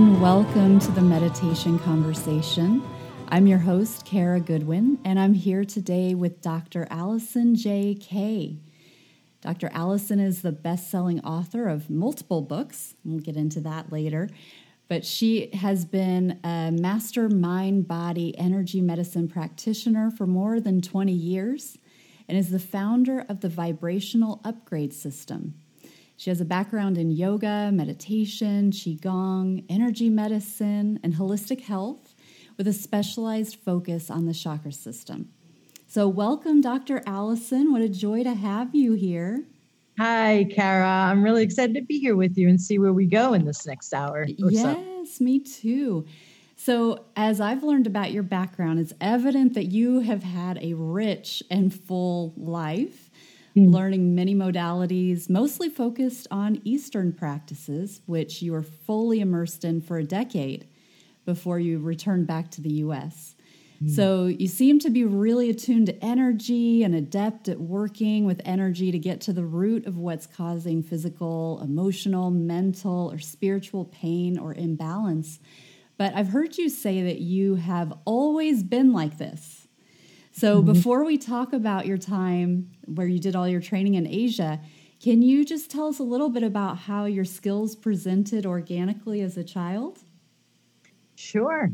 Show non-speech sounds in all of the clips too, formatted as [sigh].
and welcome to the Meditation Conversation. I'm your host, Kara Goodwin, and I'm here today with Dr. Alison J. Kay. Dr. Alison is the best selling author of multiple books. We'll get into that later. But she has been a master mind body energy medicine practitioner for more than 20 years and is the founder of the Vibrational Upgrade System. She has a background in yoga, meditation, qigong, energy medicine, and holistic health with a specialized focus on the chakra system. So, welcome, Dr. Alison. What a joy to have you here. Hi, Kara. I'm really excited to be here with you and see where we go in this next hour. Yes, so. me too. So, as I've learned about your background, it's evident that you have had a rich and full life mm. learning many modalities, mostly focused on Eastern practices, which you were fully immersed in for a decade before you returned back to the US. Mm. So you seem to be really attuned to energy and adept at working with energy to get to the root of what's causing physical, emotional, mental, or spiritual pain or imbalance. But I've heard you say that you have always been like this. So, mm-hmm. before we talk about your time where you did all your training in Asia, can you just tell us a little bit about how your skills presented organically as a child? Sure.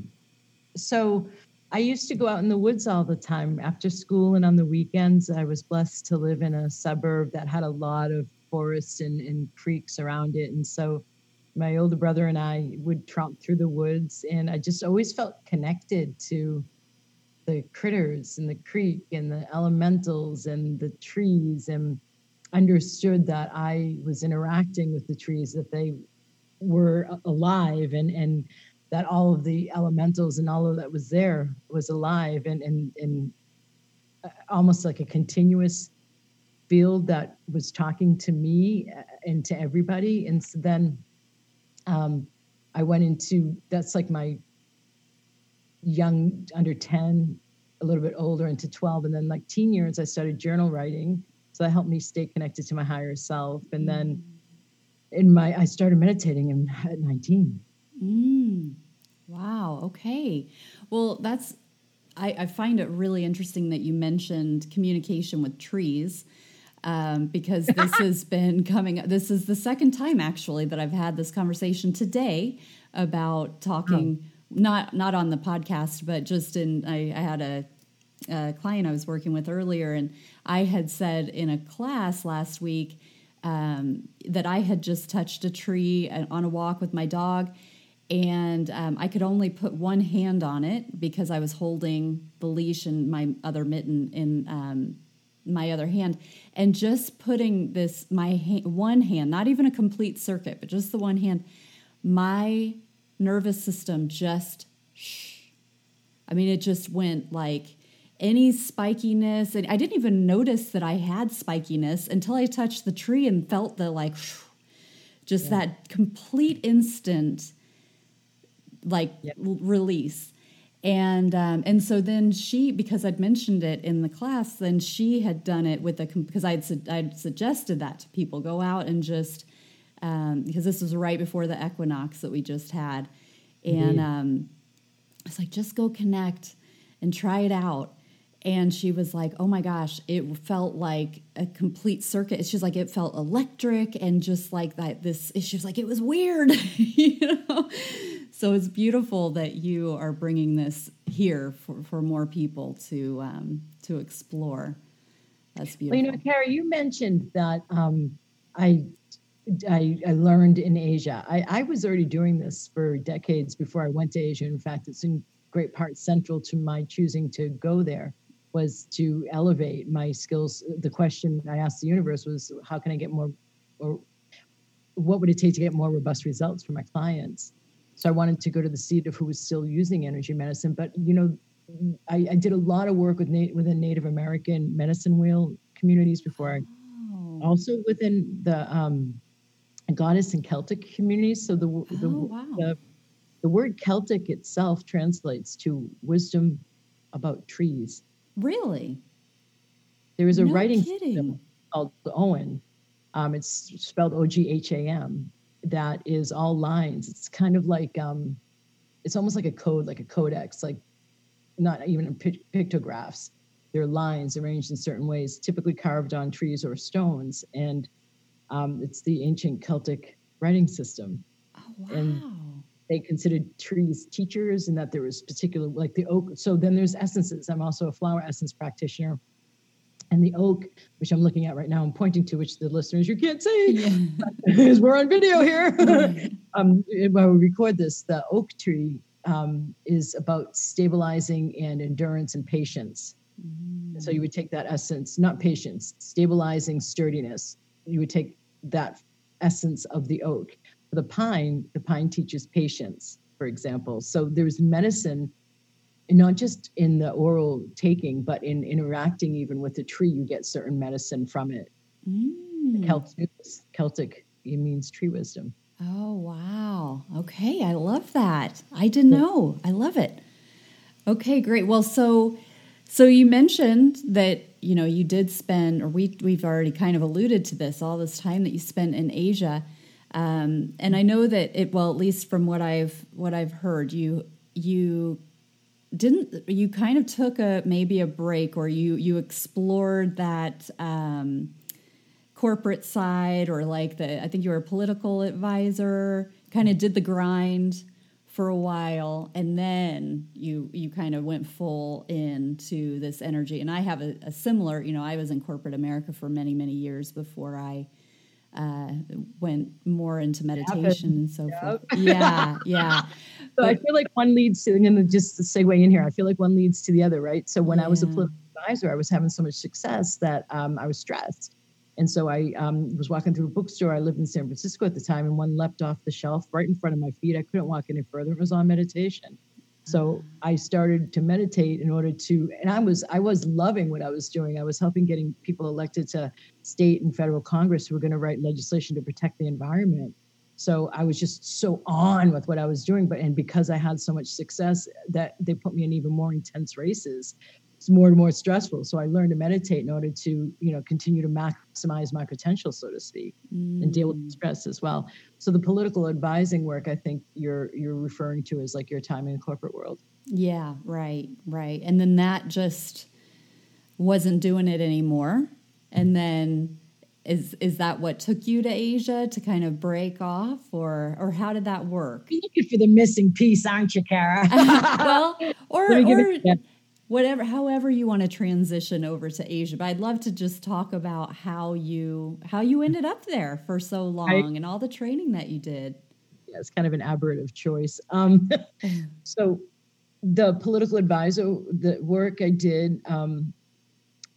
So, I used to go out in the woods all the time after school and on the weekends. I was blessed to live in a suburb that had a lot of forests and, and creeks around it. And so, my older brother and I would tromp through the woods, and I just always felt connected to the critters and the creek and the elementals and the trees and understood that I was interacting with the trees, that they were alive and, and that all of the elementals and all of that was there was alive and, and, and uh, almost like a continuous field that was talking to me uh, and to everybody. And so then um, I went into that's like my young under 10 a little bit older into 12 and then like teen years i started journal writing. So that helped me stay connected to my higher self. And then in my i started meditating in, at 19 mm. wow. Okay. Well that's I, I find it really interesting that you mentioned communication with trees um, because this [laughs] has been coming this is the second time actually that i've had this conversation today about talking oh not not on the podcast, but just in I, I had a, a, client I was working with earlier, and I had said in a class last week um, that I had just touched a tree uh, on a walk with my dog, and um, I could only put one hand on it because I was holding the leash and my other mitten in um, my other hand, and just putting this my ha- one hand, not even a complete circuit, but just the one hand, my nervous system just shh. I mean, it just went like any spikiness. And I didn't even notice that I had spikiness until I touched the tree and felt the like, just yeah. that complete instant like yep. release. And um, and so then she, because I'd mentioned it in the class, then she had done it with a because I'd I'd suggested that to people go out and just um, because this was right before the equinox that we just had. And um, I was like, just go connect and try it out. And she was like, oh my gosh, it felt like a complete circuit. She's like, it felt electric and just like that. This, she was like, it was weird, [laughs] you know? So it's beautiful that you are bringing this here for, for more people to, um, to explore. That's beautiful. Well, you know, Kara, you mentioned that um, I I, I, learned in Asia. I, I, was already doing this for decades before I went to Asia. In fact, it's in great part central to my choosing to go there was to elevate my skills. The question I asked the universe was, how can I get more, or what would it take to get more robust results for my clients? So I wanted to go to the seat of who was still using energy medicine. But you know, I, I did a lot of work with na- within Native American medicine wheel communities before I, oh. also within the um, goddess in Celtic communities. So the oh, the, wow. the, the word Celtic itself translates to wisdom about trees. Really? There is a no writing kidding. system called the Ogham. Um, it's spelled O G H A M. that is all lines. It's kind of like um, it's almost like a code, like a codex, like not even pictographs. They're lines arranged in certain ways, typically carved on trees or stones, and um, it's the ancient Celtic writing system. Oh, wow. And they considered trees teachers, and that there was particular like the oak. So then there's essences. I'm also a flower essence practitioner and the oak, which I'm looking at right now, I'm pointing to, which the listeners you can't see [laughs] because we're on video here. [laughs] [laughs] um, while we record this, the oak tree um, is about stabilizing and endurance and patience. Mm. So you would take that essence, not patience, stabilizing sturdiness. You would take that essence of the oak. The pine, the pine teaches patience, for example. So there's medicine not just in the oral taking, but in interacting even with the tree, you get certain medicine from it. Mm. Celtic, Celtic it means tree wisdom. Oh wow! Okay, I love that. I didn't know. I love it. Okay, great. Well, so so you mentioned that you know you did spend, or we we've already kind of alluded to this, all this time that you spent in Asia. Um, and I know that it well, at least from what I've what I've heard, you you didn't you kind of took a maybe a break or you you explored that um, corporate side or like the I think you were a political advisor kind of did the grind for a while and then you you kind of went full into this energy and I have a, a similar you know I was in corporate America for many many years before I uh, went more into meditation and so yep. forth. Yeah, yeah. [laughs] so but, I feel like one leads to, and just to segue in here, I feel like one leads to the other, right? So when yeah. I was a political advisor, I was having so much success that um, I was stressed. And so I um, was walking through a bookstore. I lived in San Francisco at the time, and one leapt off the shelf right in front of my feet. I couldn't walk any further. It was on meditation. So I started to meditate in order to, and I was I was loving what I was doing. I was helping getting people elected to state and federal Congress who were going to write legislation to protect the environment. So I was just so on with what I was doing, but and because I had so much success, that they put me in even more intense races it's more and more stressful. So I learned to meditate in order to, you know, continue to maximize my potential, so to speak, mm. and deal with mm. stress as well. So the political advising work, I think you're you're referring to as like your time in the corporate world. Yeah, right, right. And then that just wasn't doing it anymore. And then is is that what took you to Asia to kind of break off or or how did that work? You're looking for the missing piece, aren't you, Kara? [laughs] well, [laughs] or or whatever however you want to transition over to asia but i'd love to just talk about how you how you ended up there for so long I, and all the training that you did. Yeah it's kind of an aberrative choice. Um, [laughs] so the political advisor the work i did um,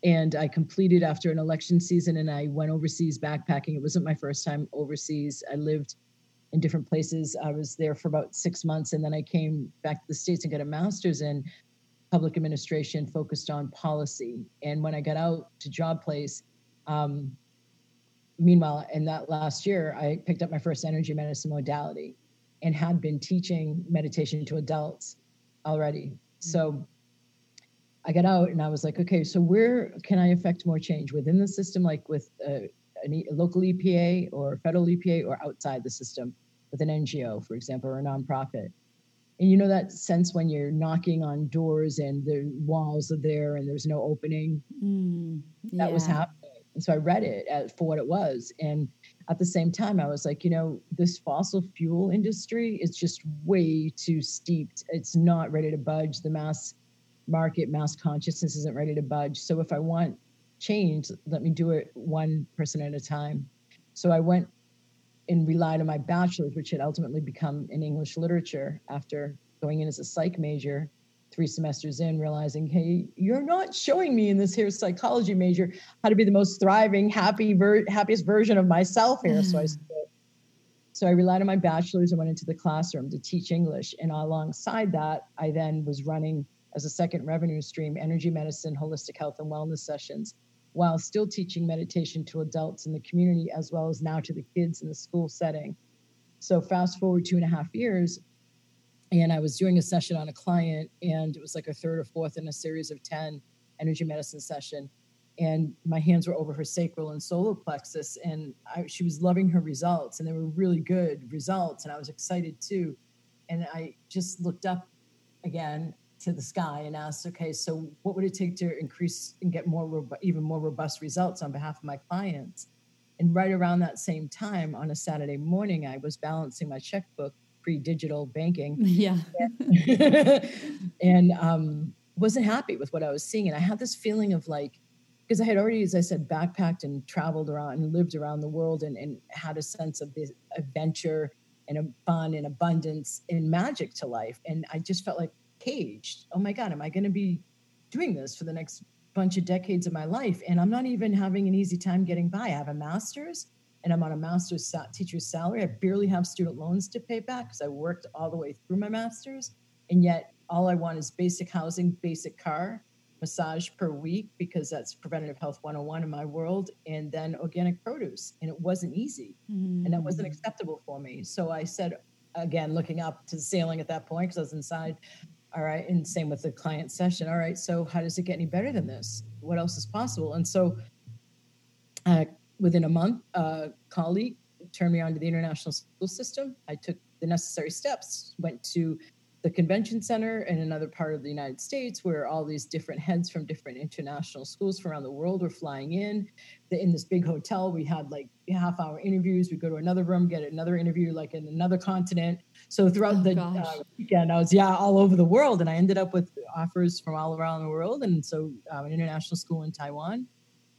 and i completed after an election season and i went overseas backpacking. It wasn't my first time overseas. I lived in different places. I was there for about six months and then i came back to the states and got a master's in public administration focused on policy. And when I got out to job place, um, meanwhile, in that last year, I picked up my first energy medicine modality and had been teaching meditation to adults already. Mm-hmm. So I got out and I was like, okay, so where can I affect more change within the system, like with a, a local EPA or federal EPA, or outside the system with an NGO, for example, or a nonprofit? And you know that sense when you're knocking on doors and the walls are there and there's no opening? Mm, yeah. that was happening. And so i read it as, for what it was. And at the same time i was like you know this fossil fuel industry is just way too steeped. It's not ready to budge. The mass market mass consciousness isn't ready to budge. So if i want change let me do it one person at a time. So i went and relied on my bachelor's, which had ultimately become in English literature after going in as a psych major three semesters in, realizing, hey, you're not showing me in this here psychology major how to be the most thriving, happy, ver- happiest version of myself here. So I mm. so I relied on my bachelor's and went into the classroom to teach English. And alongside that, I then was running as a second revenue stream energy medicine, holistic health, and wellness sessions while still teaching meditation to adults in the community as well as now to the kids in the school setting. So, fast forward two and a half years, and I was doing a session on a client, and it was like a third or fourth in a series of 10 energy medicine session. and my hands were over her sacral and solar plexus and I, she was loving her results and they were really good results and i was excited too and i just looked up again to the sky and asked okay so what would it take to increase and get more even more robust results on behalf of my clients and right around that same time on a saturday morning i was balancing my checkbook pre-digital banking Yeah. [laughs] and um, wasn't happy with what i was seeing and i had this feeling of like because I had already, as I said, backpacked and traveled around and lived around the world and, and had a sense of this adventure and a fun and abundance and magic to life. And I just felt like caged. Oh my God, am I going to be doing this for the next bunch of decades of my life? And I'm not even having an easy time getting by. I have a master's and I'm on a master's teacher's salary. I barely have student loans to pay back because I worked all the way through my master's. And yet, all I want is basic housing, basic car, massage per week because that's preventative health 101 in my world and then organic produce and it wasn't easy mm-hmm. and that wasn't acceptable for me so i said again looking up to the ceiling at that point because i was inside all right and same with the client session. All right so how does it get any better than this? What else is possible? And so uh, within a month a colleague turned me on to the international school system. I took the necessary steps went to the convention center in another part of the United States where all these different heads from different international schools from around the world were flying in. In this big hotel, we had like half hour interviews. We go to another room, get another interview like in another continent. So throughout oh, the uh, weekend, I was, yeah, all over the world. And I ended up with offers from all around the world. And so um, an international school in Taiwan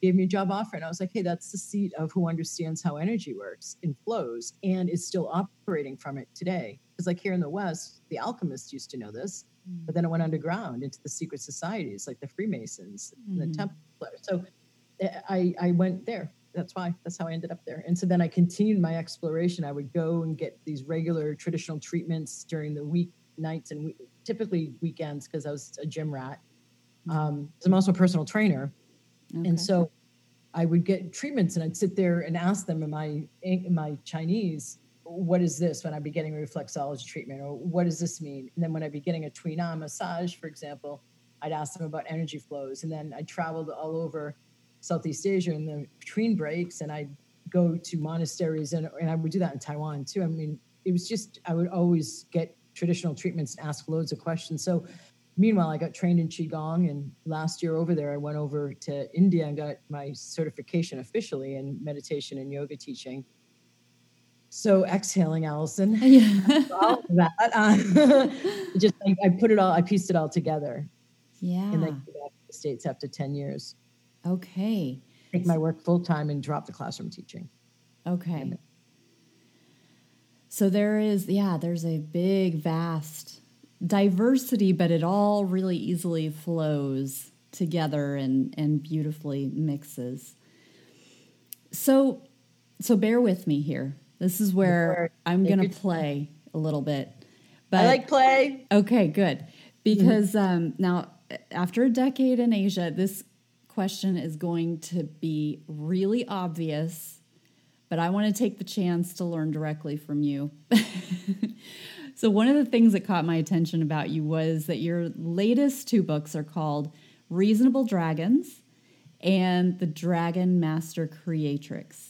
gave me a job offer. And I was like, hey, that's the seat of who understands how energy works and flows and is still operating from it today. Because, like here in the West, the alchemists used to know this, mm-hmm. but then it went underground into the secret societies like the Freemasons mm-hmm. and the Templar. So eh, I, I went there. That's why. That's how I ended up there. And so then I continued my exploration. I would go and get these regular traditional treatments during the week nights and we, typically weekends because I was a gym rat. Mm-hmm. Um, I'm also a personal trainer. Okay. And so I would get treatments and I'd sit there and ask them in my in my Chinese, what is this when I'd be getting reflexology treatment or what does this mean? And then when I'd be getting a Tui Na massage, for example, I'd ask them about energy flows. And then I traveled all over Southeast Asia in the between breaks and I'd go to monasteries and, and I would do that in Taiwan too. I mean, it was just, I would always get traditional treatments and ask loads of questions. So meanwhile, I got trained in Qigong. And last year over there, I went over to India and got my certification officially in meditation and yoga teaching. So exhaling, Alison. [laughs] Yeah. all that. [laughs] Just I, I, put it all, I pieced it all together. Yeah. And then came back to the States after 10 years. Okay. Take my work full time and drop the classroom teaching. Okay. So there is, yeah, there's a big, vast diversity, but it all really easily flows together and, and beautifully mixes. So, so bear with me here. This is where I'm going to play a little bit. But, I like play. Okay, good. Because mm-hmm. um, now, after a decade in Asia, this question is going to be really obvious, but I want to take the chance to learn directly from you. [laughs] So, one of the things that caught my attention about you was that your latest two books are called Reasonable Dragons and The Dragon Master Creatrix.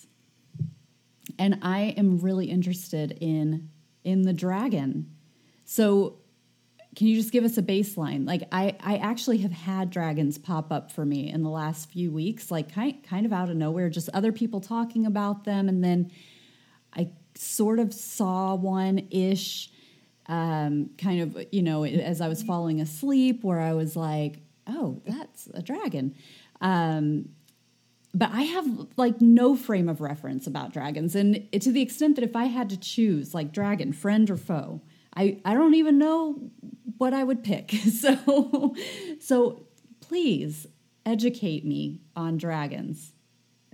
And I am really interested in in the dragon. So, can you just give us a baseline? Like I I actually have had dragons pop up for me in the last few weeks, like kind kind of out of nowhere, just other people talking about them and then I sort of saw one ish um, kind of, you know, as I was falling asleep, where I was like, oh, that's a dragon. Um, but I have like no frame of reference about dragons. And to the extent that if I had to choose like dragon, friend or foe, I, I don't even know what I would pick. [laughs] So, so please educate me on dragons.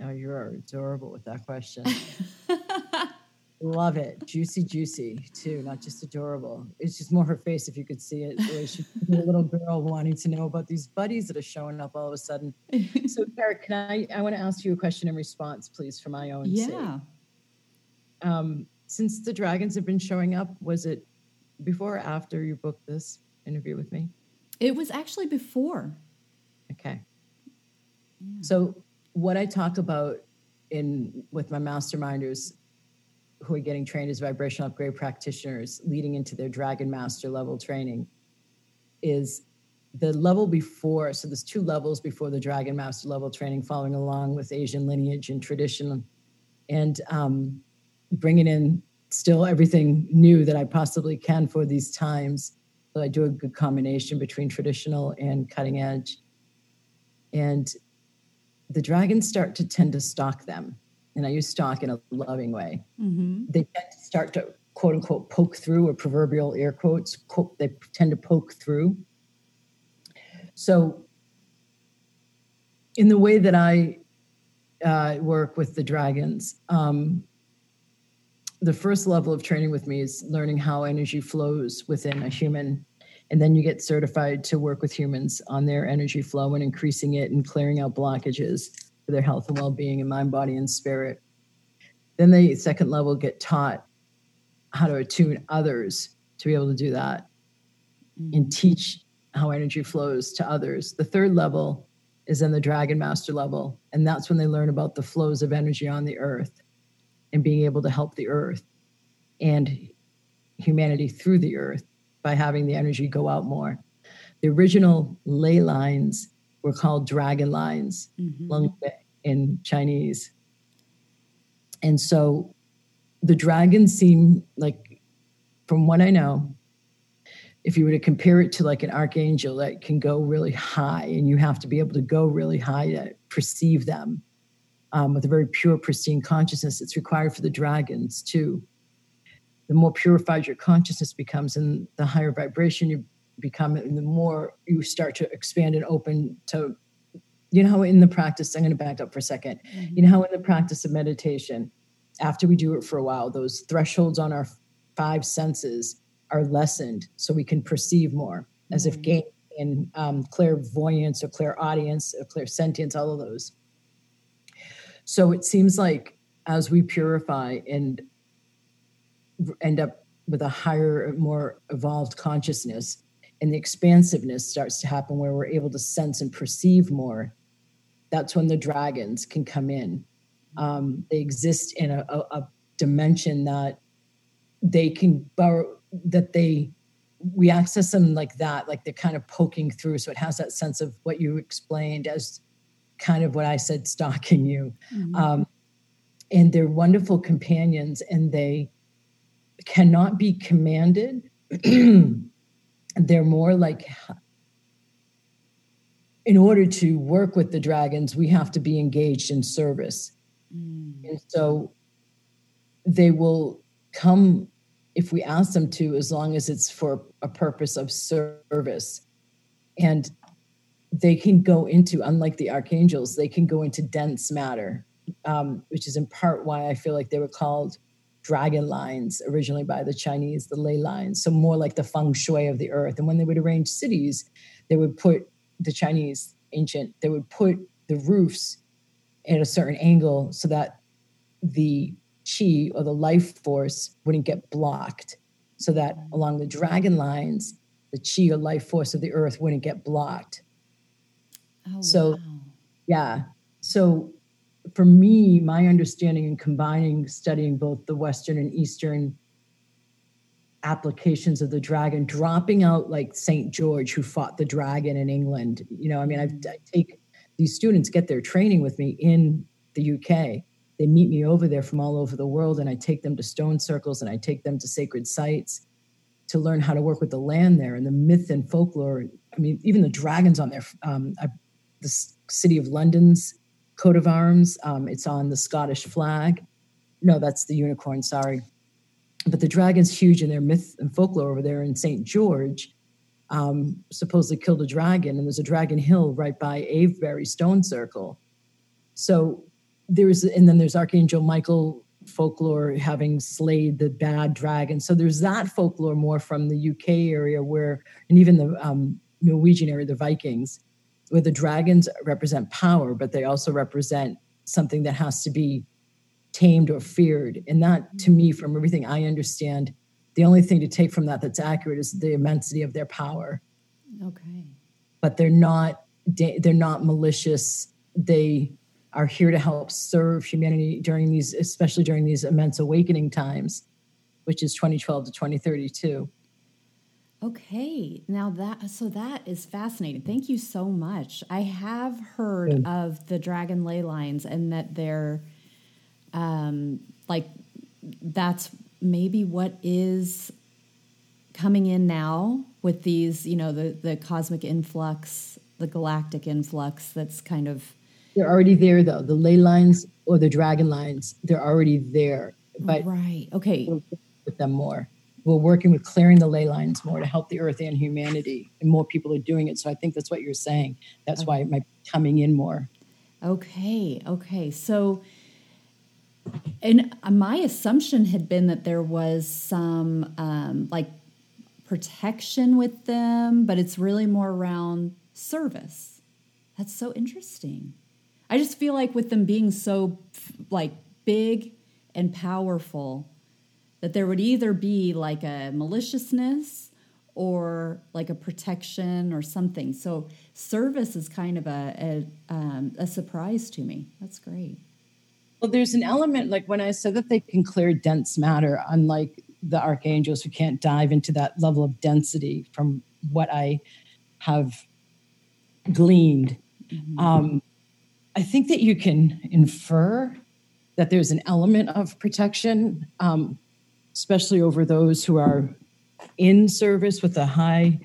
Oh, you're adorable with that question. [laughs] Love it. Juicy, juicy too, not just adorable. It's just more her face if you could see it. The way she's [laughs] a little girl wanting to know about these buddies that are showing up all of a sudden. so, [laughs] Kara, can I? I want to ask you a question in response, please, for my own yeah. sake. Um, since the dragons have been showing up, was it before or after you booked this interview with me? It was actually before. Okay. Yeah. So what I talk about in with my masterminders who are getting trained as vibrational upgrade practitioners leading into their dragon master level training is the level before so there's two levels before the dragon master level training following along with asian lineage and tradition and um, bringing in still everything new that i possibly can for these times. So i do a good combination between traditional and cutting edge. And the dragons start to tend to stalk them and I use stalk in a loving way. Mm-hmm. They tend to start to quote unquote poke through, or proverbial air quotes, quote, they tend to poke through. So, in the way that I uh, work with the dragons, um, the first level of training with me is learning how energy flows within a human. And then you get certified to work with humans on their energy flow and increasing it and clearing out blockages for their health and well-being in mind body and spirit. Then they second level get taught how to attune others to be able to do that mm-hmm. and teach how energy flows to others. The third level is in the dragon master level and that's when they learn about the flows of energy on the earth and being able to help the earth and humanity through the earth by having the energy go out more. The original ley lines were called dragon lines mm-hmm. in Chinese. And so the dragons seem like, from what I know, if you were to compare it to like an archangel that can go really high, and you have to be able to go really high to perceive them um, with a very pure, pristine consciousness, it's required for the dragons too. The more purified your consciousness becomes and the higher vibration you become the more you start to expand and open to you know how in the practice i'm going to back up for a 2nd mm-hmm. you know how in the practice of meditation after we do it for a while those thresholds on our five senses are lessened so we can perceive more mm-hmm. as if mm-hmm. gain in um, clairvoyance or clairaudience or clairsentience all of those so it seems like as we purify and end up with a higher more evolved consciousness and the expansiveness starts to happen where we're able to sense and perceive more that's when the dragons can come in. Um, they exist in a, a, a, dimension that they can borrow that they we access them like that like they're kind of poking through. So it has that sense of what you explained as kind of what i said stalking you. Mm-hmm. um, and they're wonderful companions and they cannot be commanded [clears throat] they're more like in order to work with the dragons we have to be engaged in service mm. and so they will come if we ask them to as long as it's for a purpose of service and they can go into unlike the archangels they can go into dense matter um, which is in part why i feel like they were called dragon lines originally by the Chinese, the ley lines, so more like the feng shui of the earth. And when they would arrange cities, they would put the Chinese ancient, they would put the roofs at a certain angle so that the chi or the life force wouldn't get blocked, so that along the dragon lines, the chi or life force of the earth wouldn't get blocked. Oh, so, wow. yeah. So for me, my understanding and combining studying both the Western and Eastern applications of the dragon, dropping out like St. George, who fought the dragon in England. You know, I mean, I've, I take these students get their training with me in the UK. They meet me over there from all over the world, and I take them to stone circles and I take them to sacred sites to learn how to work with the land there and the myth and folklore. I mean, even the dragons on there. Um, I, the city of London's coat of arms. Um, it's on the Scottish flag. No, that's the unicorn, sorry. But the dragon's huge in their myth and folklore over there in St. George. Um, supposedly killed a dragon, and there's a dragon hill right by Avebury Stone Circle. So there's, and then there's Archangel Michael folklore having slayed the bad dragon. So there's that folklore more from the UK area where, and even the um, Norwegian area, the Vikings where the dragons represent power, but they also represent something that has to be tamed or feared. And that, to me, from everything I understand, the only thing to take from that that's accurate is the immensity of their power. Okay. But they're not they're not malicious they are here to help serve humanity during these, especially during these immense awakening times, which is 2012 to 2032. Okay, now that so that is fascinating. Thank you so much. I have heard of the dragon ley lines and that they're um like that's maybe what is coming in now with these, you know, the the cosmic influx, the galactic influx that's kind of they're already there though. The ley lines or the dragon lines, they're already there. But right. Okay. With them more we're working with clearing the ley lines more to help the earth and humanity and more people are doing it. So i think that's what you're saying. That's okay. why it might be coming in more. Okay okay. So and my assumption had been that there was some um, like protection with them but it's really more around service. That's so interesting. I just feel like with them being so like big and powerful that there would either be like a maliciousness or like a protection or something. So service is kind of a a, um, a surprise to me. That's great. Well, there's an element like when I said that they can clear dense matter, unlike the archangels who can't dive into that level of density from what I have gleaned. Mm-hmm. Um, I think that you can infer that there's an element of protection. Um, especially over those who are in service with a high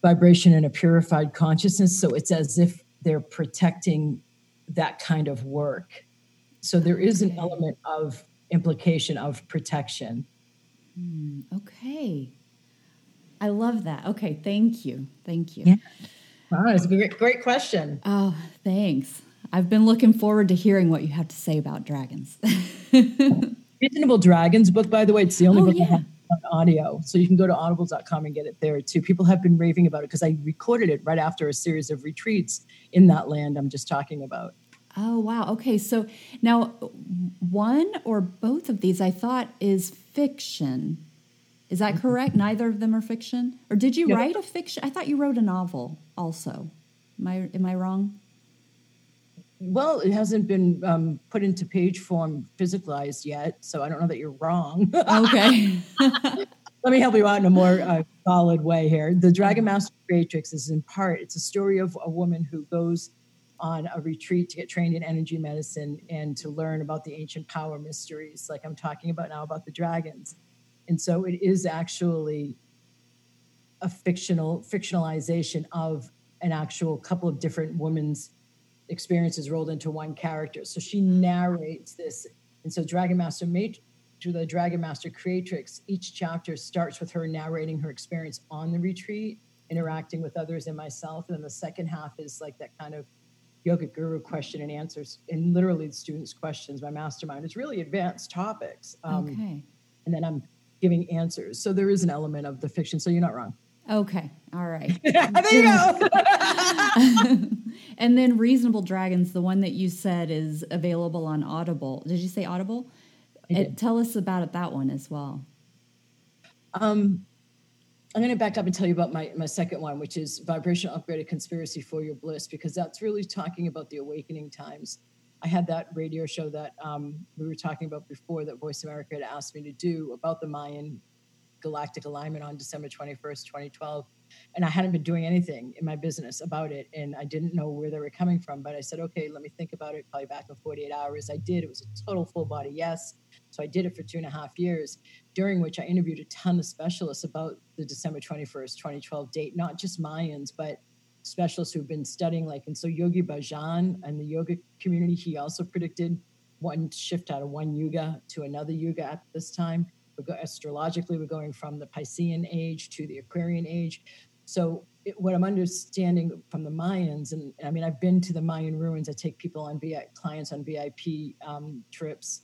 vibration and a purified consciousness. So it's as if they're protecting that kind of work. So there is an element of implication of protection. Hmm, okay. I love that. Okay, thank you. Thank you. Yeah. Wow, it's a great, great question. Oh, thanks. I've been looking forward to hearing what you have to say about dragons. [laughs] Reasonable Dragons book, by the way, it's the only oh, book yeah. I have on audio. So you can go to audible.com and get it there too. People have been raving about it because I recorded it right after a series of retreats in that land I'm just talking about. Oh, wow. Okay. So now one or both of these I thought is fiction. Is that mm-hmm. correct? Neither of them are fiction? Or did you write a fiction? I thought you wrote a novel also. Am I am I wrong? Well, it hasn't been um, put into page form physicalized yet, so I don't know that you're wrong. okay. [laughs] Let me help you out in a more uh, solid way here. The Dragon Master Creatrix is in part, it's a story of a woman who goes on a retreat to get trained in energy medicine and to learn about the ancient power mysteries, like I'm talking about now about the dragons. And so it is actually a fictional fictionalization of an actual couple of different women's experiences rolled into one character. So she narrates this. And so Dragon Master Mat- to the Dragon Master Creatrix, each chapter starts with her narrating her experience on the retreat, interacting with others and myself. And then the second half is like that kind of yoga guru question and answers, and literally the students' questions. My mastermind is really advanced topics. Um, okay. And then I'm giving answers. So there is an element of the fiction. So you're not wrong. Okay. All right. [laughs] there you go. [laughs] and then Reasonable Dragons, the one that you said is available on Audible. Did you say Audible? It, uh, tell us about it, that one as well. Um, I'm going to back up and tell you about my, my second one, which is Vibrational Upgraded Conspiracy for Your Bliss, because that's really talking about the awakening times. I had that radio show that um, we were talking about before that Voice America had asked me to do about the Mayan galactic alignment on December 21st, 2012. And I hadn't been doing anything in my business about it. And I didn't know where they were coming from. But I said, okay, let me think about it, probably back in 48 hours. I did. It was a total full body yes. So I did it for two and a half years, during which I interviewed a ton of specialists about the December 21st, 2012 date, not just Mayans, but specialists who've been studying like and so yogi bhajan and the yoga community he also predicted one shift out of one yuga to another yuga at this time astrologically, we're going from the Piscean age to the Aquarian age. So, it, what I'm understanding from the Mayans, and, and, I mean, I've been to the Mayan ruins. I take people on VIP, clients on VIP um, trips,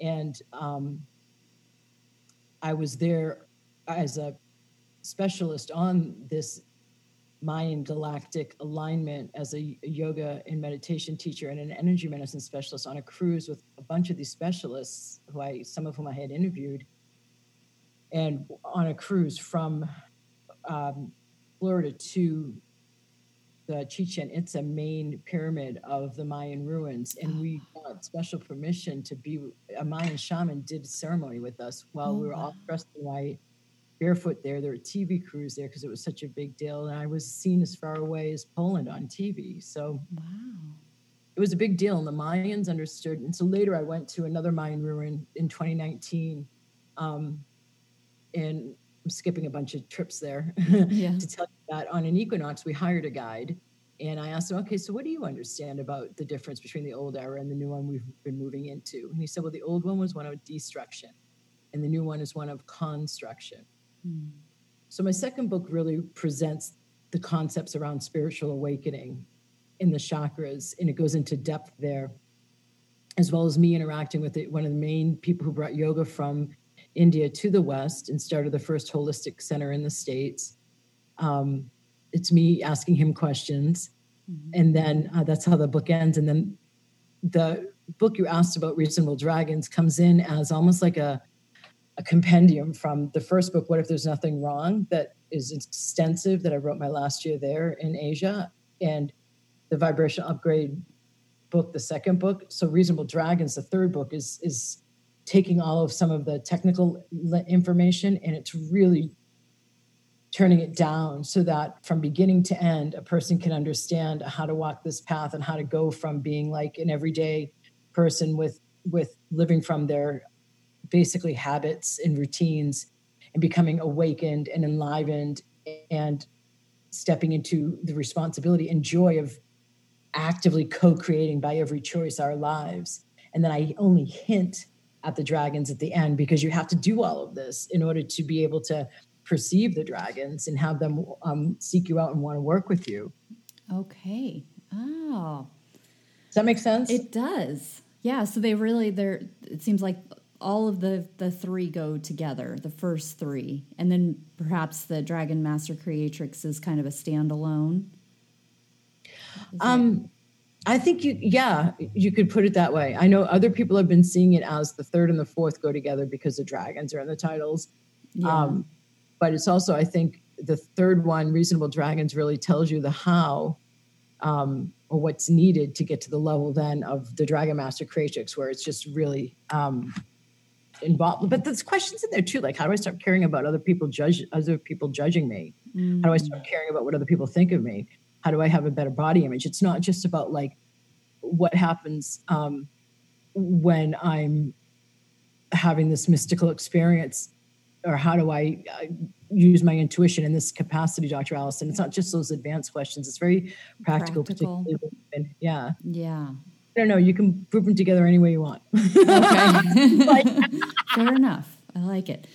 and um, I was there as a specialist on this Mayan galactic alignment as a yoga and meditation teacher and an energy medicine specialist on a cruise with a bunch of these specialists who I some of whom I had interviewed and on a cruise from um, Florida to the Chichen Itza main pyramid of the Mayan ruins, and we got special permission to be a Mayan shaman did ceremony with us while Oh, we were all dressed in white, barefoot there. There were TV crews there because it was such a big deal, and I was seen as far away as Poland on TV. So Wow. it was a big deal, and the Mayans understood. And so later, I went to another Mayan ruin in 2019, um, and I'm skipping a bunch of trips there [laughs] Yeah. to tell you that on an equinox we hired a guide, and I asked him, "Okay, so what do you understand about the difference between the old era and the new one we've been moving into?" And he said, "Well, the old one was one of destruction, and the new one is one of construction." Mm. So my second book really presents the concepts around spiritual awakening in the chakras, and it goes into depth there, as well as me interacting with it, one of the main people who brought yoga from India to the West and started the first holistic center in the States. Um, it's me asking him questions, Mhm. and then uh, that's how the book ends. And then the book you asked about, Reasonable Dragons, comes in as almost like a a compendium from the first book, What If There's Nothing Wrong, that is extensive, that I wrote my last year there in Asia, and the Vibration Upgrade book, the second book. So Reasonable Dragons, the third book, is is taking all of some of the technical information and it's really turning it down so that from beginning to end, a person can understand how to walk this path and how to go from being like an everyday person with with living from their basically habits and routines and becoming awakened and enlivened and stepping into the responsibility and joy of actively co-creating by every choice our lives. And then i only hint at the dragons at the end because you have to do all of this in order to be able to perceive the dragons and have them um, seek you out and want to work with you Okay. Oh, does that make sense it does. Yeah. So they really, they're, it seems like all of the, the three go together, the first three. And then perhaps the Dragon Master Creatrix is kind of a standalone. Is Um, I think you, yeah, you could put it that way. I know other people have been seeing it as the third and the fourth go together because the dragons are in the titles. yeah. Um, but it's also, I think, the third one, Reasonable Dragons, really tells you the how um, or what's needed to get to the level then of the Dragon Master Creatrix, where it's just really um, involved. But there's questions in there too, like how do I start caring about other people judge other people judging me? How do I start caring about what other people think of me? How do I have a better body image? It's not just about like what happens um, when I'm having this mystical experience, or how do I uh, use my intuition in this capacity, Dr. Alison? It's not just those advanced questions. It's very practical, Practical. particularly. Yeah, Yeah. I don't know. You can group them together any way you want. Okay. [laughs] [laughs] Fair enough. I like it.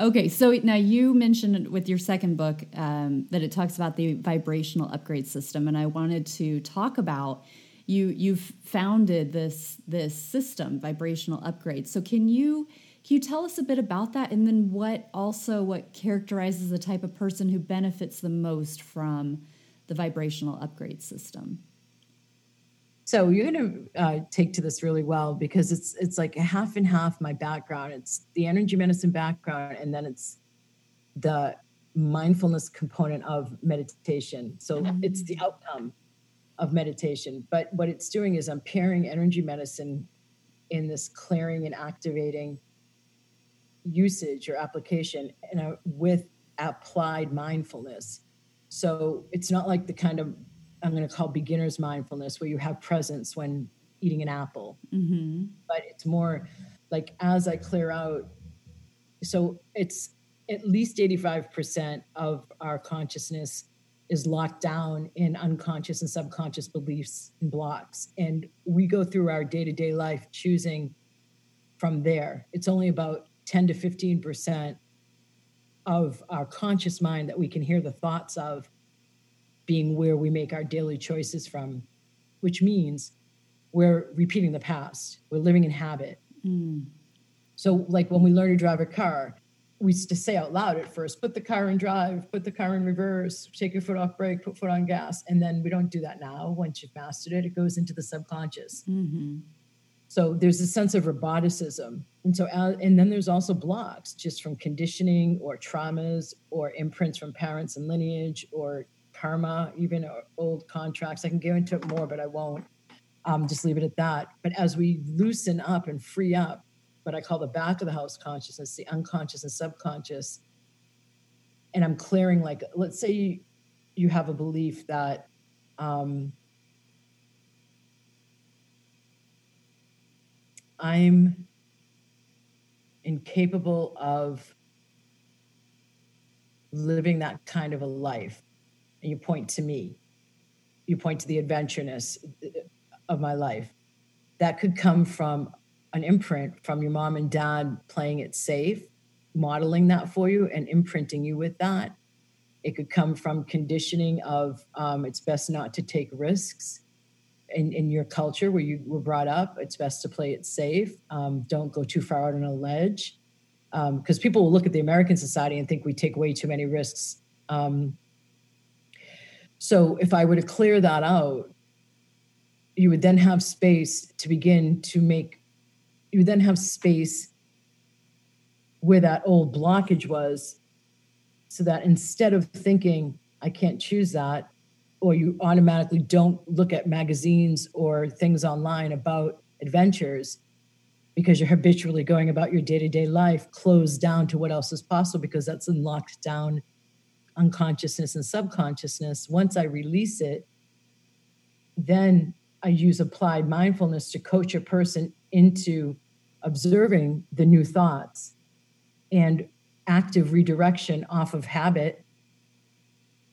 Okay, so now you mentioned with your second book um, that it talks about the vibrational upgrade system, and I wanted to talk about you. You've founded this this system, vibrational upgrade. So can you can you tell us a bit about that, and then what also what characterizes the type of person who benefits the most from the vibrational upgrade system? So you're going to uh, take to this really well because it's it's like a half and half my background. It's the energy medicine background, and then it's the mindfulness component of meditation. So it's the outcome of meditation. But what it's doing is I'm pairing energy medicine in this clearing and activating usage or application and uh, with applied mindfulness. So it's not like the kind of I'm going to call beginner's mindfulness where you have presence when eating an apple, Mm-hmm. but it's more like as I clear out. So it's at least 85% of our consciousness is locked down in unconscious and subconscious beliefs and blocks. And we go through our day to day life choosing from there. It's only about 10 to 15% of our conscious mind that we can hear the thoughts of being where we make our daily choices from, which means we're repeating the past. We're living in habit. Mm. So, like when we learn to drive a car, we used to say out loud at first, put the car in drive, put the car in reverse, take your foot off brake, put foot on gas. And then we don't do that now. Once you've mastered it, it goes into the subconscious. Mm-hmm. So there's a sense of roboticism. And so, uh, and then there's also blocks just from conditioning or traumas or imprints from parents and lineage or karma, even old contracts. I can go into it more, but I won't. Um, just leave it at that. But as we loosen up and free up, what I call the back of the house consciousness, the unconscious and subconscious, and I'm clearing, like, let's say you, you have a belief that um, I'm incapable of living that kind of a life. And you point to me, you point to the adventureness of my life. That could come from an imprint from your mom and dad playing it safe, modeling that for you, and imprinting you with that. It could come from conditioning of um, it's best not to take risks in, in your culture where you were brought up, it's best to play it safe. Um, don't go too far out on a ledge. Because um, people will look at the American society and think we take way too many risks. Um, so if I were to clear that out, you would then have space to begin to make, you would then have space where that old blockage was, so that instead of thinking, I can't choose that, or you automatically don't look at magazines or things online about adventures because you're habitually going about your day-to-day life closed down to what else is possible because that's in locked down unconsciousness and subconsciousness once i release it then i use applied mindfulness to coach a person into observing the new thoughts and active redirection off of habit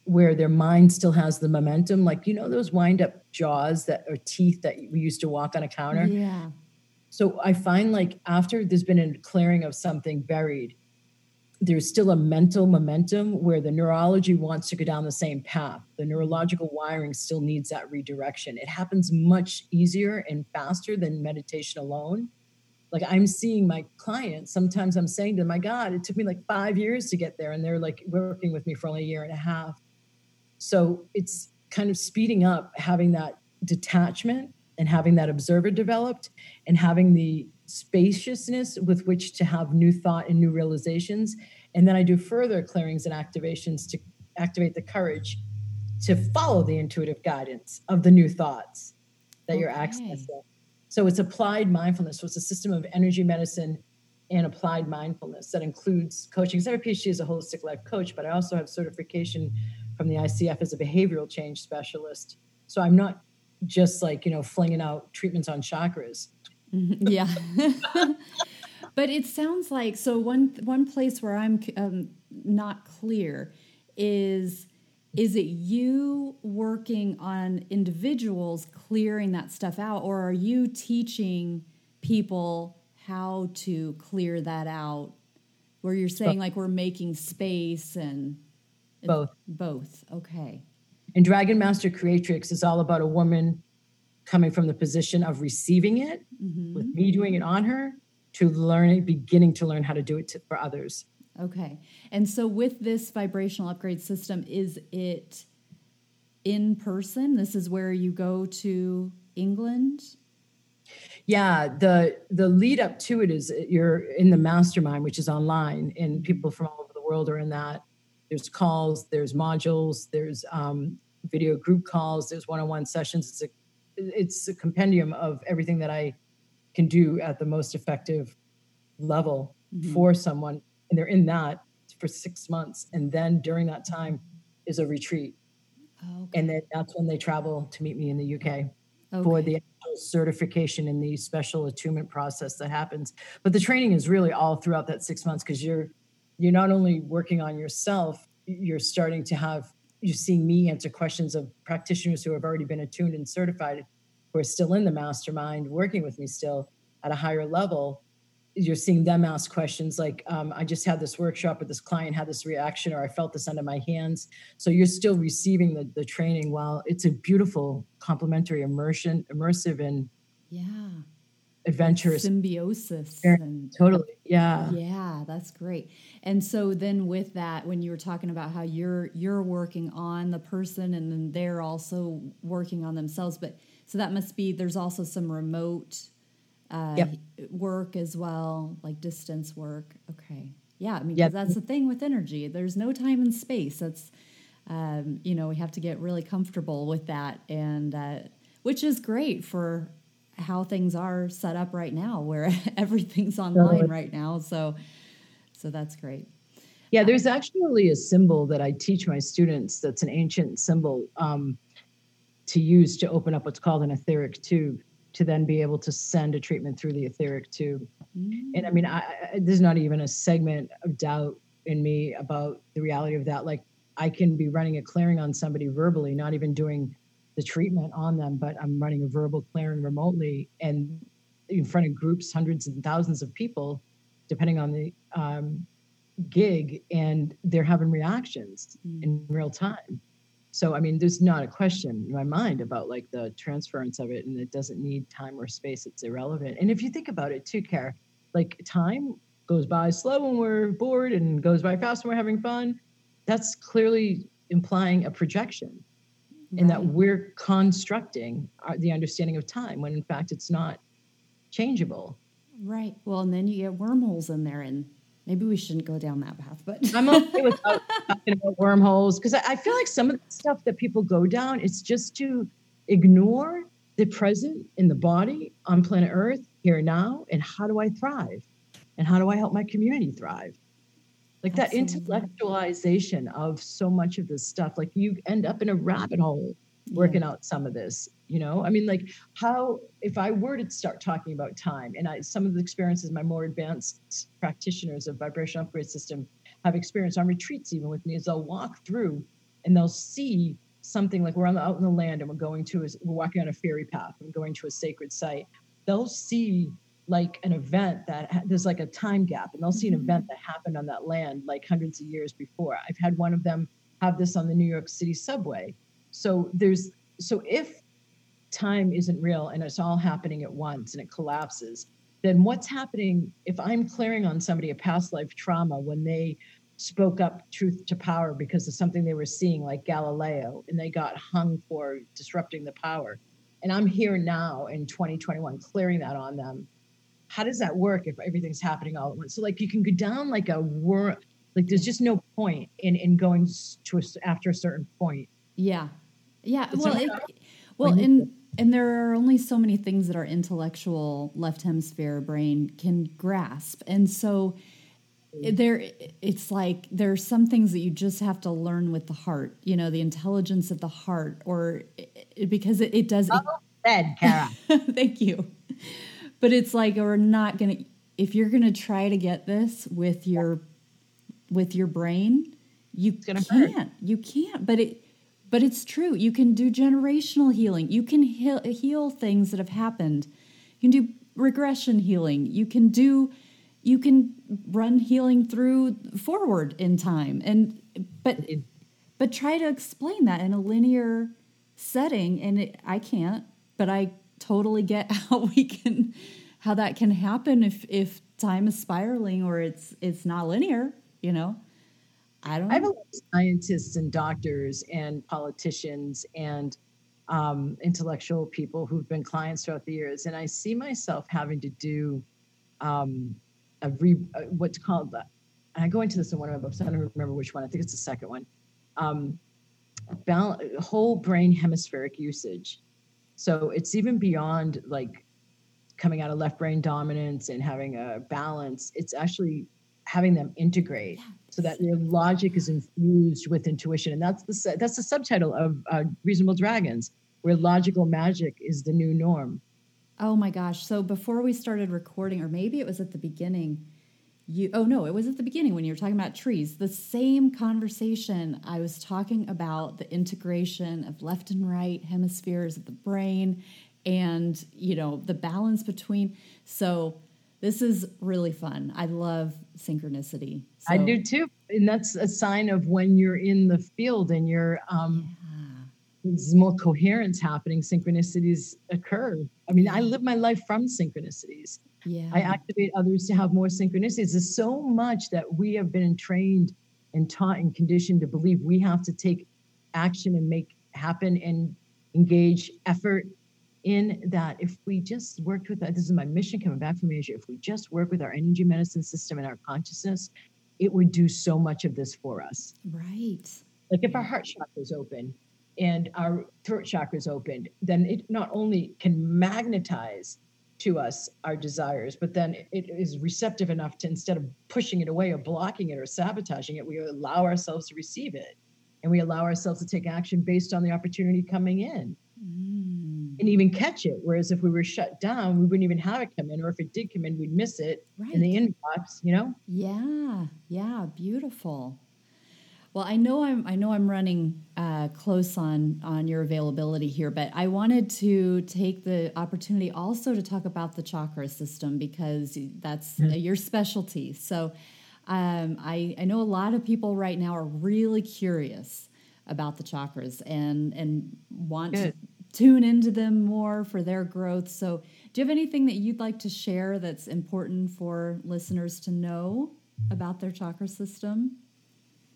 where their mind still has the momentum. Like you know those wind up jaws that are teeth that we used to walk on a counter? Yeah. So i find like after there's been a clearing of something buried there's still a mental momentum where the neurology wants to go down the same path. The neurological wiring still needs that redirection. It happens much easier and faster than meditation alone. Like i'm seeing my clients sometimes i'm saying to them my god it took me like five years to get there and they're like working with me for only a year and a half. So it's kind of speeding up having that detachment and having that observer developed and having the spaciousness with which to have new thought and new realizations. And then I do further clearings and activations to activate the courage to follow the intuitive guidance of the new thoughts that okay. you're accessing. So it's applied mindfulness. So it's a system of energy medicine and applied mindfulness that includes coaching. So I have a PhD as a holistic life coach, but I also have certification from the ICF as a behavioral change specialist. So I'm not just like, you know, flinging out treatments on chakras. [laughs] Yeah. [laughs] but it sounds like so one one place where I'm um, not clear is is it you working on individuals clearing that stuff out or are you teaching people how to clear that out where you're saying like we're making space and both. Both. Okay. And Dragon Master Creatrix is all about a woman coming from the position of receiving it, mm-hmm. with me doing it on her, to learning, beginning to learn how to do it to, for others. Okay. And so with this vibrational upgrade system, is it in person? This is where you go to England? Yeah, the the lead up to it is you're in the mastermind, which is online, and people from all over the world are in that there's calls, there's modules, there's um, video group calls, there's one-on-one sessions. It's a it's a compendium of everything that I can do at the most effective level mm-hmm. for someone, and they're in that for six months, and then during that time is a retreat, okay. and then that's when they travel to meet me in the UK. Okay. for the certification and the special attunement process that happens. But the training is really all throughout that six months because you're you're not only working on yourself, you're starting to have you're seeing me answer questions of practitioners who have already been attuned and certified who are still in the mastermind working with me still at a higher level you're seeing them ask questions like um, i just had this workshop with this client had this reaction or i felt this under my hands. So you're still receiving the, the training while it's a beautiful complementary immersion immersive and yeah adventurous symbiosis and, totally yeah. Yeah that's great. And so then with that when you were talking about how you're you're working on the person and then they're also working on themselves but so that must be there's also some remote uh, yep. work as well like distance work. Okay. Yeah i mean yep. that's the thing with energy. There's no time and space. That's um, you know, we have to get really comfortable with that, and uh, which is great for how things are set up right now, where [laughs] everything's online right now. So, so that's great. Yeah, there's actually a symbol that I teach my students. That's an ancient symbol um, to use to open up what's called an etheric tube to then be able to send a treatment through the etheric tube. Mm. And I mean, I, I, there's not even a segment of doubt in me about the reality of that. Like I can be running a clearing on somebody verbally, not even doing the treatment on them, but I'm running a verbal clearing remotely and in front of groups, hundreds and thousands of people, depending on the um, gig, and they're having reactions mm. in real time. So, I mean, there's not a question in my mind about like the transference of it, and it doesn't need time or space. It's irrelevant. And if you think about it too, Care, like time goes by slow when we're bored and goes by fast when we're having fun that's clearly implying a projection right. and that we're constructing our, the understanding of time when in fact it's not changeable. Right. Well, and then you get wormholes in there, and maybe we shouldn't go down that path. But I'm okay with [laughs] talking about wormholes because I, I feel like some of the stuff that people go down, it's just to ignore the present in the body on planet Earth here now, and how do I thrive, and how do I help my community thrive? Like Absolutely. that intellectualization of so much of this stuff like you end up in a rabbit hole working yeah. out some of this you know i mean like how if i were to start talking about time and i some of the experiences my more advanced practitioners of vibration upgrade system have experienced on retreats even with me is they'll walk through and they'll see something like we're on the, out in the land and we're going to a, we're walking on a fairy path and going to a sacred site they'll see like an event that there's like a time gap and they'll see an mm-hmm. event that happened on that land like hundreds of years before i've had one of them have this on the new york city subway so there's so if time isn't real and it's all happening at once and it collapses then what's happening if i'm clearing on somebody a past life trauma when they spoke up truth to power because of something they were seeing like galileo and they got hung for disrupting the power and i'm here now in 2021 clearing that on them how does that work if everything's happening all at once? So like you can go down like a worm, like there's just no point in in going to a, after a certain point. Yeah, yeah. It's well, it, well, and and there are only so many things that our intellectual left hemisphere brain can grasp, and so mm. there it's like there are some things that you just have to learn with the heart you know the intelligence of the heart or because it, it does oh, said, Kara. [laughs] thank you but it's like we're not gonna if you're gonna try to get this with your with your brain you can't. hurt. you can't but it but it's true. You can do generational healing. You can heal, heal things that have happened. You can do regression healing. You can do you can run healing through forward in time. And but but try to explain that in a linear setting and it, i can't but i totally get [laughs] how we can how that can happen if if time is spiraling or it's it's not linear you know? I don't i have a lot of scientists and doctors and politicians and um, intellectual people who've been clients throughout the years and i see myself having to do um, a re, uh, what's called uh, and i go into this in one of my books i don't remember which one i think it's the second one um, balance, whole brain hemispheric usage so it's even beyond like coming out of left brain dominance and having a balance. It's actually having them integrate so that their logic is infused with intuition. And that's the that's the subtitle of uh, Reasonable Dragons, where logical magic is the new norm. Oh my gosh! So before we started recording, or maybe it was at the beginning. You, oh no, it was at the beginning when you were talking about trees. The same conversation I was talking about the integration of left and right hemispheres of the brain and, you know, the balance between. So this is really fun. I love synchronicity. So, I do too. And that's a sign of when you're in the field and you're, um, yeah. there's more coherence happening, synchronicities occur. I mean, I live my life from synchronicities. Yeah. I activate others to have more synchronicities. There's so much that we have been trained and taught and conditioned to believe we have to take action and make happen and engage effort in that if we just worked with that, this is my mission coming back from Asia, if we just work with our energy medicine system and our consciousness, it would do so much of this for us. Right. Like if our heart chakra is open and our throat chakra is open, then it not only can magnetize to us our desires, but then it is receptive enough to instead of pushing it away or blocking it or sabotaging it, we allow ourselves to receive it and we allow ourselves to take action based on the opportunity coming in mm. and even catch it. Whereas if we were shut down, we wouldn't even have it come in, or if it did come in, we'd miss it right. in the inbox, you know? Yeah, yeah, beautiful. Well, I know I'm I know I'm running uh, close on on your availability here, but I wanted to take the opportunity also to talk about the chakra system because that's mm-hmm. your specialty. So, um, I I know a lot of people right now are really curious about the chakras and and want Good. to tune into them more for their growth. So, do you have anything that you'd like to share that's important for listeners to know about their chakra system?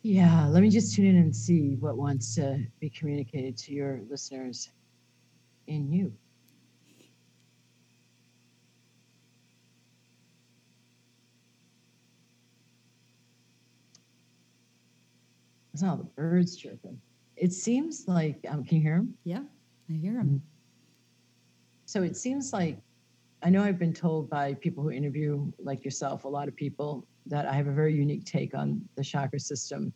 Yeah, let me just tune in and see what wants to be communicated to your listeners in you. That's all the birds chirping. It seems like, um, can you hear them? Yeah, I hear them. Mm-hmm. So it seems like, I know I've been told by people who interview, like yourself, a lot of people, that I have a very unique take on the chakra system.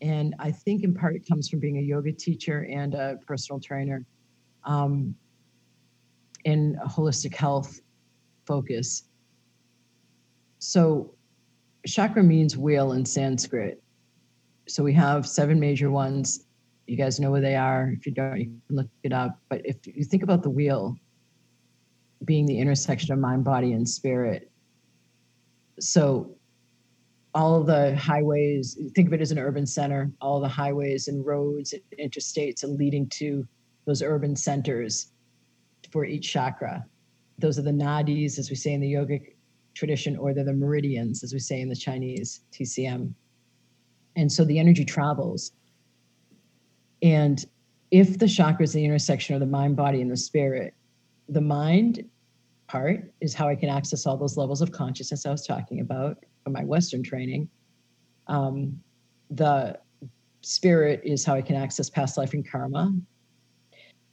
And I think in part it comes from being a yoga teacher and a personal trainer um, in a holistic health focus. So, chakra means wheel in Sanskrit. So, we have seven major ones. You guys know where they are. If you don't, you can look it up. But if you think about the wheel being the intersection of mind, body, and spirit, so all the highways, think of it as an urban center, all the highways and roads and interstates and leading to those urban centers for each chakra. Those are the nadis, as we say in the yogic tradition, or they're the meridians, as we say in the Chinese TCM. And so the energy travels. And if the chakra is the intersection of the mind, body, and the spirit, the mind part is how I can access all those levels of consciousness I was talking about from my Western training. Um, the spirit is how I can access past life and karma.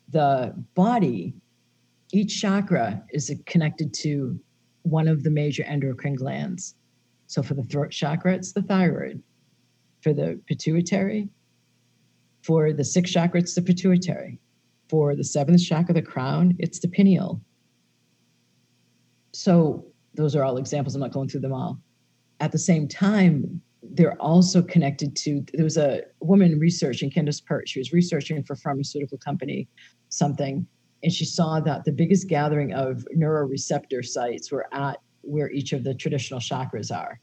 The body, each chakra is connected to one of the major endocrine glands. So for the throat chakra, it's the thyroid. For the pituitary, for the sixth chakra, it's the pituitary. For the seventh chakra, the crown, it's the pineal. So those are all examples. I'm not going through them all at the same time, they're also connected to there was a woman researching candace pert she was researching for pharmaceutical company something and she saw that the biggest gathering of neuroreceptor sites were at where each of the traditional chakras are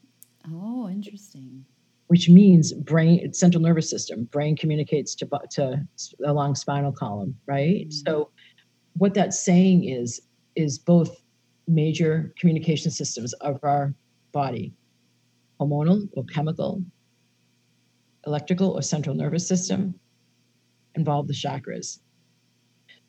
oh interesting which means brain central nervous system brain communicates to to along spinal column right mm-hmm. so what that's saying is is both major communication systems of our body hormonal or chemical, electrical or central nervous system, involve the chakras.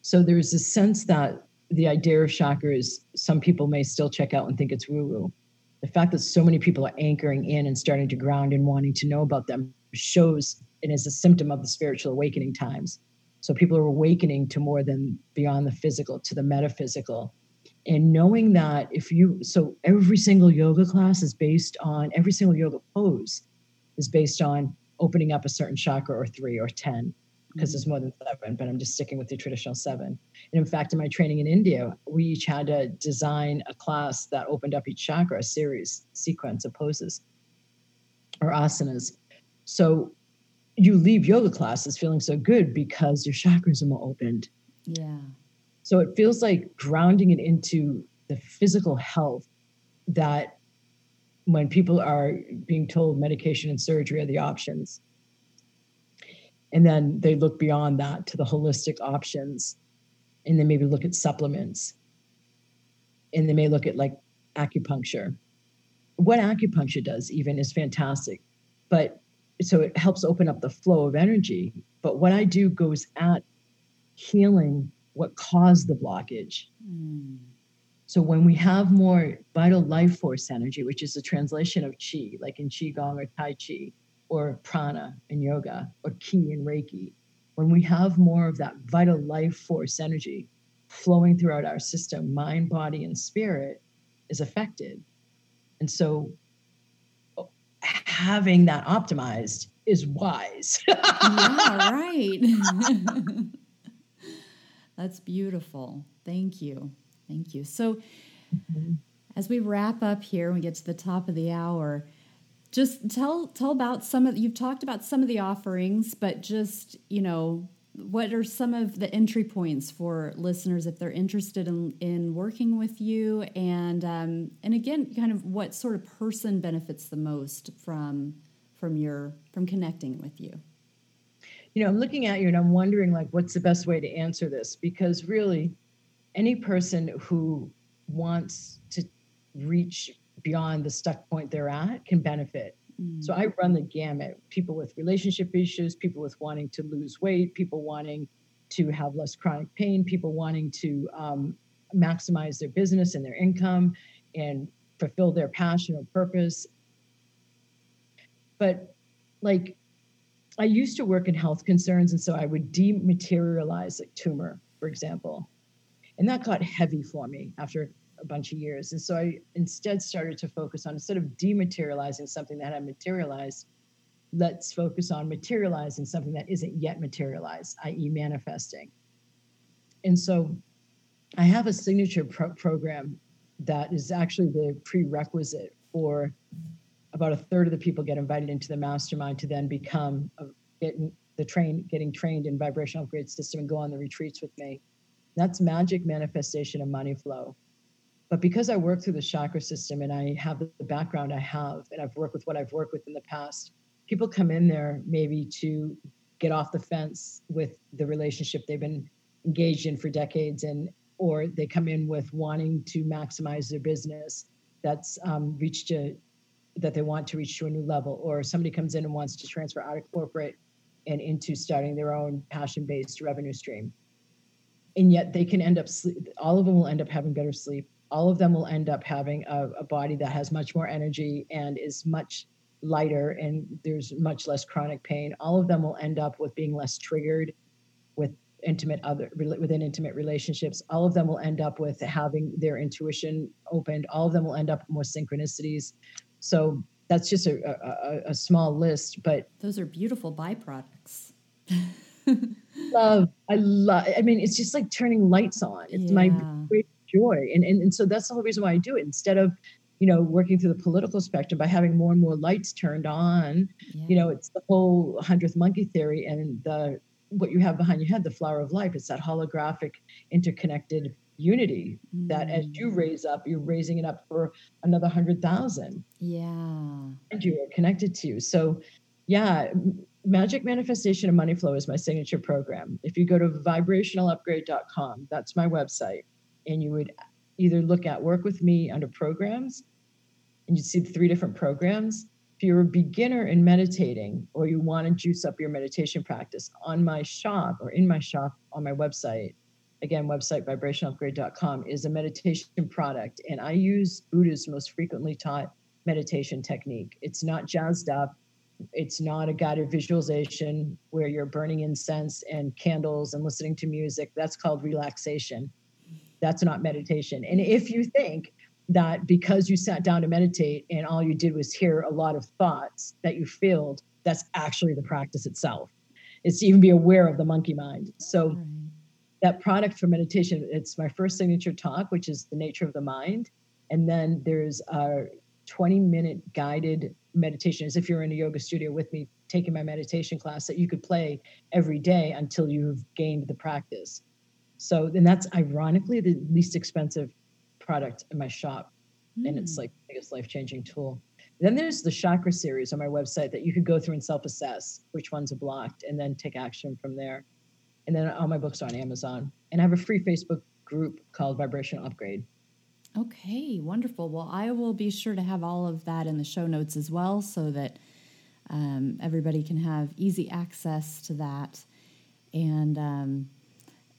So there's a sense that the idea of chakras, some people may still check out and think it's woo woo. The fact that so many people are anchoring in and starting to ground and wanting to know about them shows and is a symptom of the spiritual awakening times. So people are awakening to more than beyond the physical, to the metaphysical, and knowing that if you so every single yoga class is based on every single yoga pose is based on opening up a certain chakra or three or ten because mm-hmm. there's more than seven but i'm just sticking with the traditional seven. And in fact in my training in india we each had to design a class that opened up each chakra a series sequence of poses or asanas. So you leave yoga classes feeling so good because your chakras are more opened. Yeah so it feels like grounding it into the physical health that when people are being told medication and surgery are the options. And then they look beyond that to the holistic options and then maybe look at supplements. And they may look at like acupuncture. What acupuncture does, even, is fantastic. But so it helps open up the flow of energy. But what I do goes at healing what caused the blockage. Mm. So when we have more vital life force energy, which is a translation of qi, like in qigong or tai chi, or prana in yoga or ki in Reiki, when we have more of that vital life force energy flowing throughout our system, mind, body, and spirit is affected. And so having that optimized is wise. [laughs] yeah, right. [laughs] That's beautiful. Thank you. Thank you. So, mm-hmm. as we wrap up here, we get to the top of the hour. Just tell tell about some of you've talked about some of the offerings, but just you know what are some of the entry points for listeners if they're interested in, in working with you and um, and again kind of what sort of person benefits the most from from your from connecting with you you know i'm looking at you and i'm wondering like what's the best way to answer this because really any person who wants to reach beyond the stuck point they're at can benefit so I run the gamut. People with relationship issues, people with wanting to lose weight, people wanting to have less chronic pain, people wanting to um, maximize their business and their income and fulfill their passion or purpose. But like I used to work in health concerns, and so I would dematerialize a tumor, for example. And that got heavy for me after a bunch of years. And so I instead started to focus on instead of dematerializing something that had materialized, let's focus on materializing something that isn't yet materialized, i.e., manifesting. And so I have a signature pro- program that is actually the prerequisite for about a third of the people get invited into the mastermind to then become a, getting the train getting trained in vibrational upgrade system and go on the retreats with me. That's magic manifestation of money flow. But because I work through the chakra system and I have the background I have, and I've worked with what I've worked with in the past, people come in there maybe to get off the fence with the relationship they've been engaged in for decades and or they come in with wanting to maximize their business that's um, reached a that they want to reach to a new level or somebody comes in and wants to transfer out of corporate and into starting their own passion based revenue stream. And yet they can end up sleep all of them will end up having better sleep. All of them will end up having a, a body that has much more energy and is much lighter and there's much less chronic pain. All of them will end up with being less triggered with intimate other within intimate relationships. All of them will end up with having their intuition opened. All of them will end up with more synchronicities so that's just a, a, a small list but those are beautiful byproducts [laughs] love i love i mean it's just like turning lights on it's yeah. my great joy. And, and, and so that's the whole reason why I do it. Instead of, you know, working through the political spectrum by having more and more lights turned on, yeah. you know, it's the whole hundredth monkey theory and the what you have behind your head, the flower of life. It's that holographic, interconnected unity mm. that as you mm. raise up, you're raising it up for another hundred thousand. Yeah. And you are connected to. You. So yeah, Magic Manifestation and Money Flow is my signature program. If you go to vibrationalupgrade.com, that's my website and you would either look at work with me under programs and you'd see the three different programs if you're a beginner in meditating or you want to juice up your meditation practice on my shop or in my shop on my website again website vibrationalupgrade.com is a meditation product and i use buddha's most frequently taught meditation technique it's not jazzed up it's not a guided visualization where you're burning incense and candles and listening to music that's called relaxation that's not meditation. And if you think that because you sat down to meditate and all you did was hear a lot of thoughts that you filled, that's actually the practice itself. It's even be aware of the monkey mind. So that product for meditation, it's my first signature talk, which is the nature of the mind. And then there's a 20 minute guided meditation, as if you're in a yoga studio with me taking my meditation class that you could play every day until you've gained the practice. So then that's ironically the least expensive product in my shop. Mm. And it's hmm. like the biggest life-changing tool. Then there's the chakra series on my website that you could go through and self-assess which ones are blocked and then take action from there. And then all my books are on Amazon. And I have a free Facebook group called Vibration Upgrade. Okay, wonderful. Well, I will be sure to have all of that in the show notes as well so that um, everybody can have easy access to that. And um,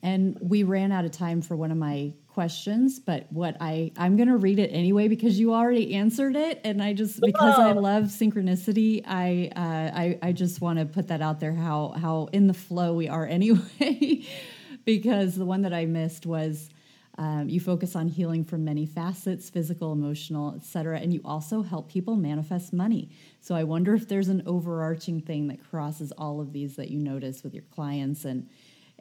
And we ran out of time for one of my questions, but what I I'm going to read it anyway because you already answered it, and I just because I love synchronicity, I uh, I I just want to put that out there how how in the flow we are [laughs] anyway. because the one that I missed was. Um, you focus on healing from many facets physical emotional etc and you also help people manifest money so i wonder if there's an overarching thing that crosses all of these that you notice with your clients and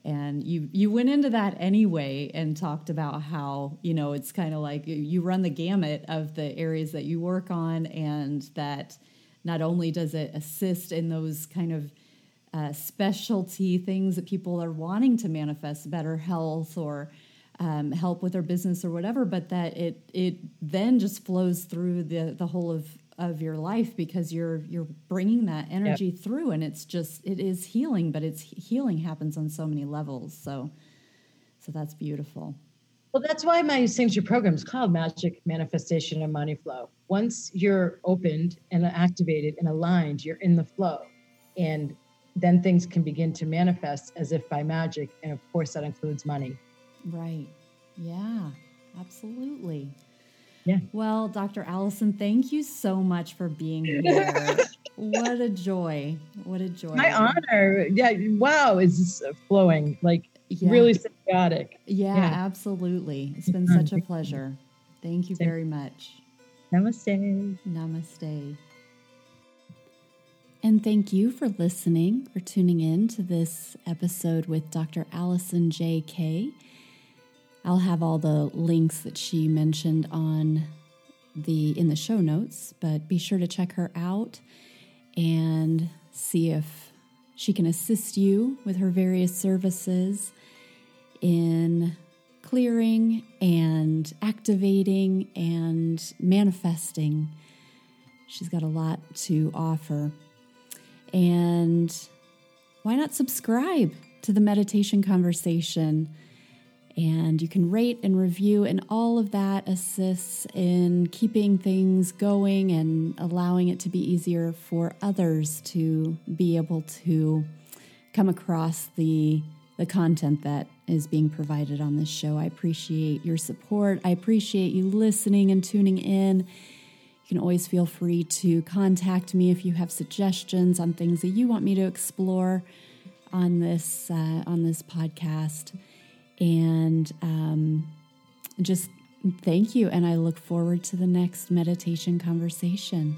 and you you went into that anyway and talked about how you know it's kind of like you run the gamut of the areas that you work on and that not only does it assist in those kind of uh, specialty things that people are wanting to manifest better health or um, help with their business or whatever but that it it then just flows through the the whole of of your life because you're you're bringing that energy yep. through and it's just it is healing but it's healing happens on so many levels. So so that's beautiful. Well that's why my signature program is called magic manifestation and money flow. Once you're opened and activated and aligned you're in the flow. And then things can begin to manifest as if by magic. And of course that includes money. Right. Yeah absolutely yeah. Well, Dr. Alison, thank you so much for being [laughs] here. what a joy. What a joy. My honor. Yeah. Wow. Is flowing like yeah. really symbiotic. Yeah, yeah, absolutely. It's been mm-hmm. such a pleasure. Thank you very much. Namaste. Namaste. And thank you for listening, for tuning in to this episode with Dr. Alison J. Kay I'll have all the links that she mentioned on the in the show notes, but be sure to check her out and see if she can assist you with her various services in clearing and activating and manifesting. She's got a lot to offer. And why not subscribe to the meditation conversation? And you can rate and review, and all of that assists in keeping things going and allowing it to be easier for others to be able to come across the the content that is being provided on this show. I appreciate your support. I appreciate you listening and tuning in. You can always feel free to contact me if you have suggestions on things that you want me to explore on this uh, on this podcast. And um, just thank you. And I look forward to the next meditation conversation.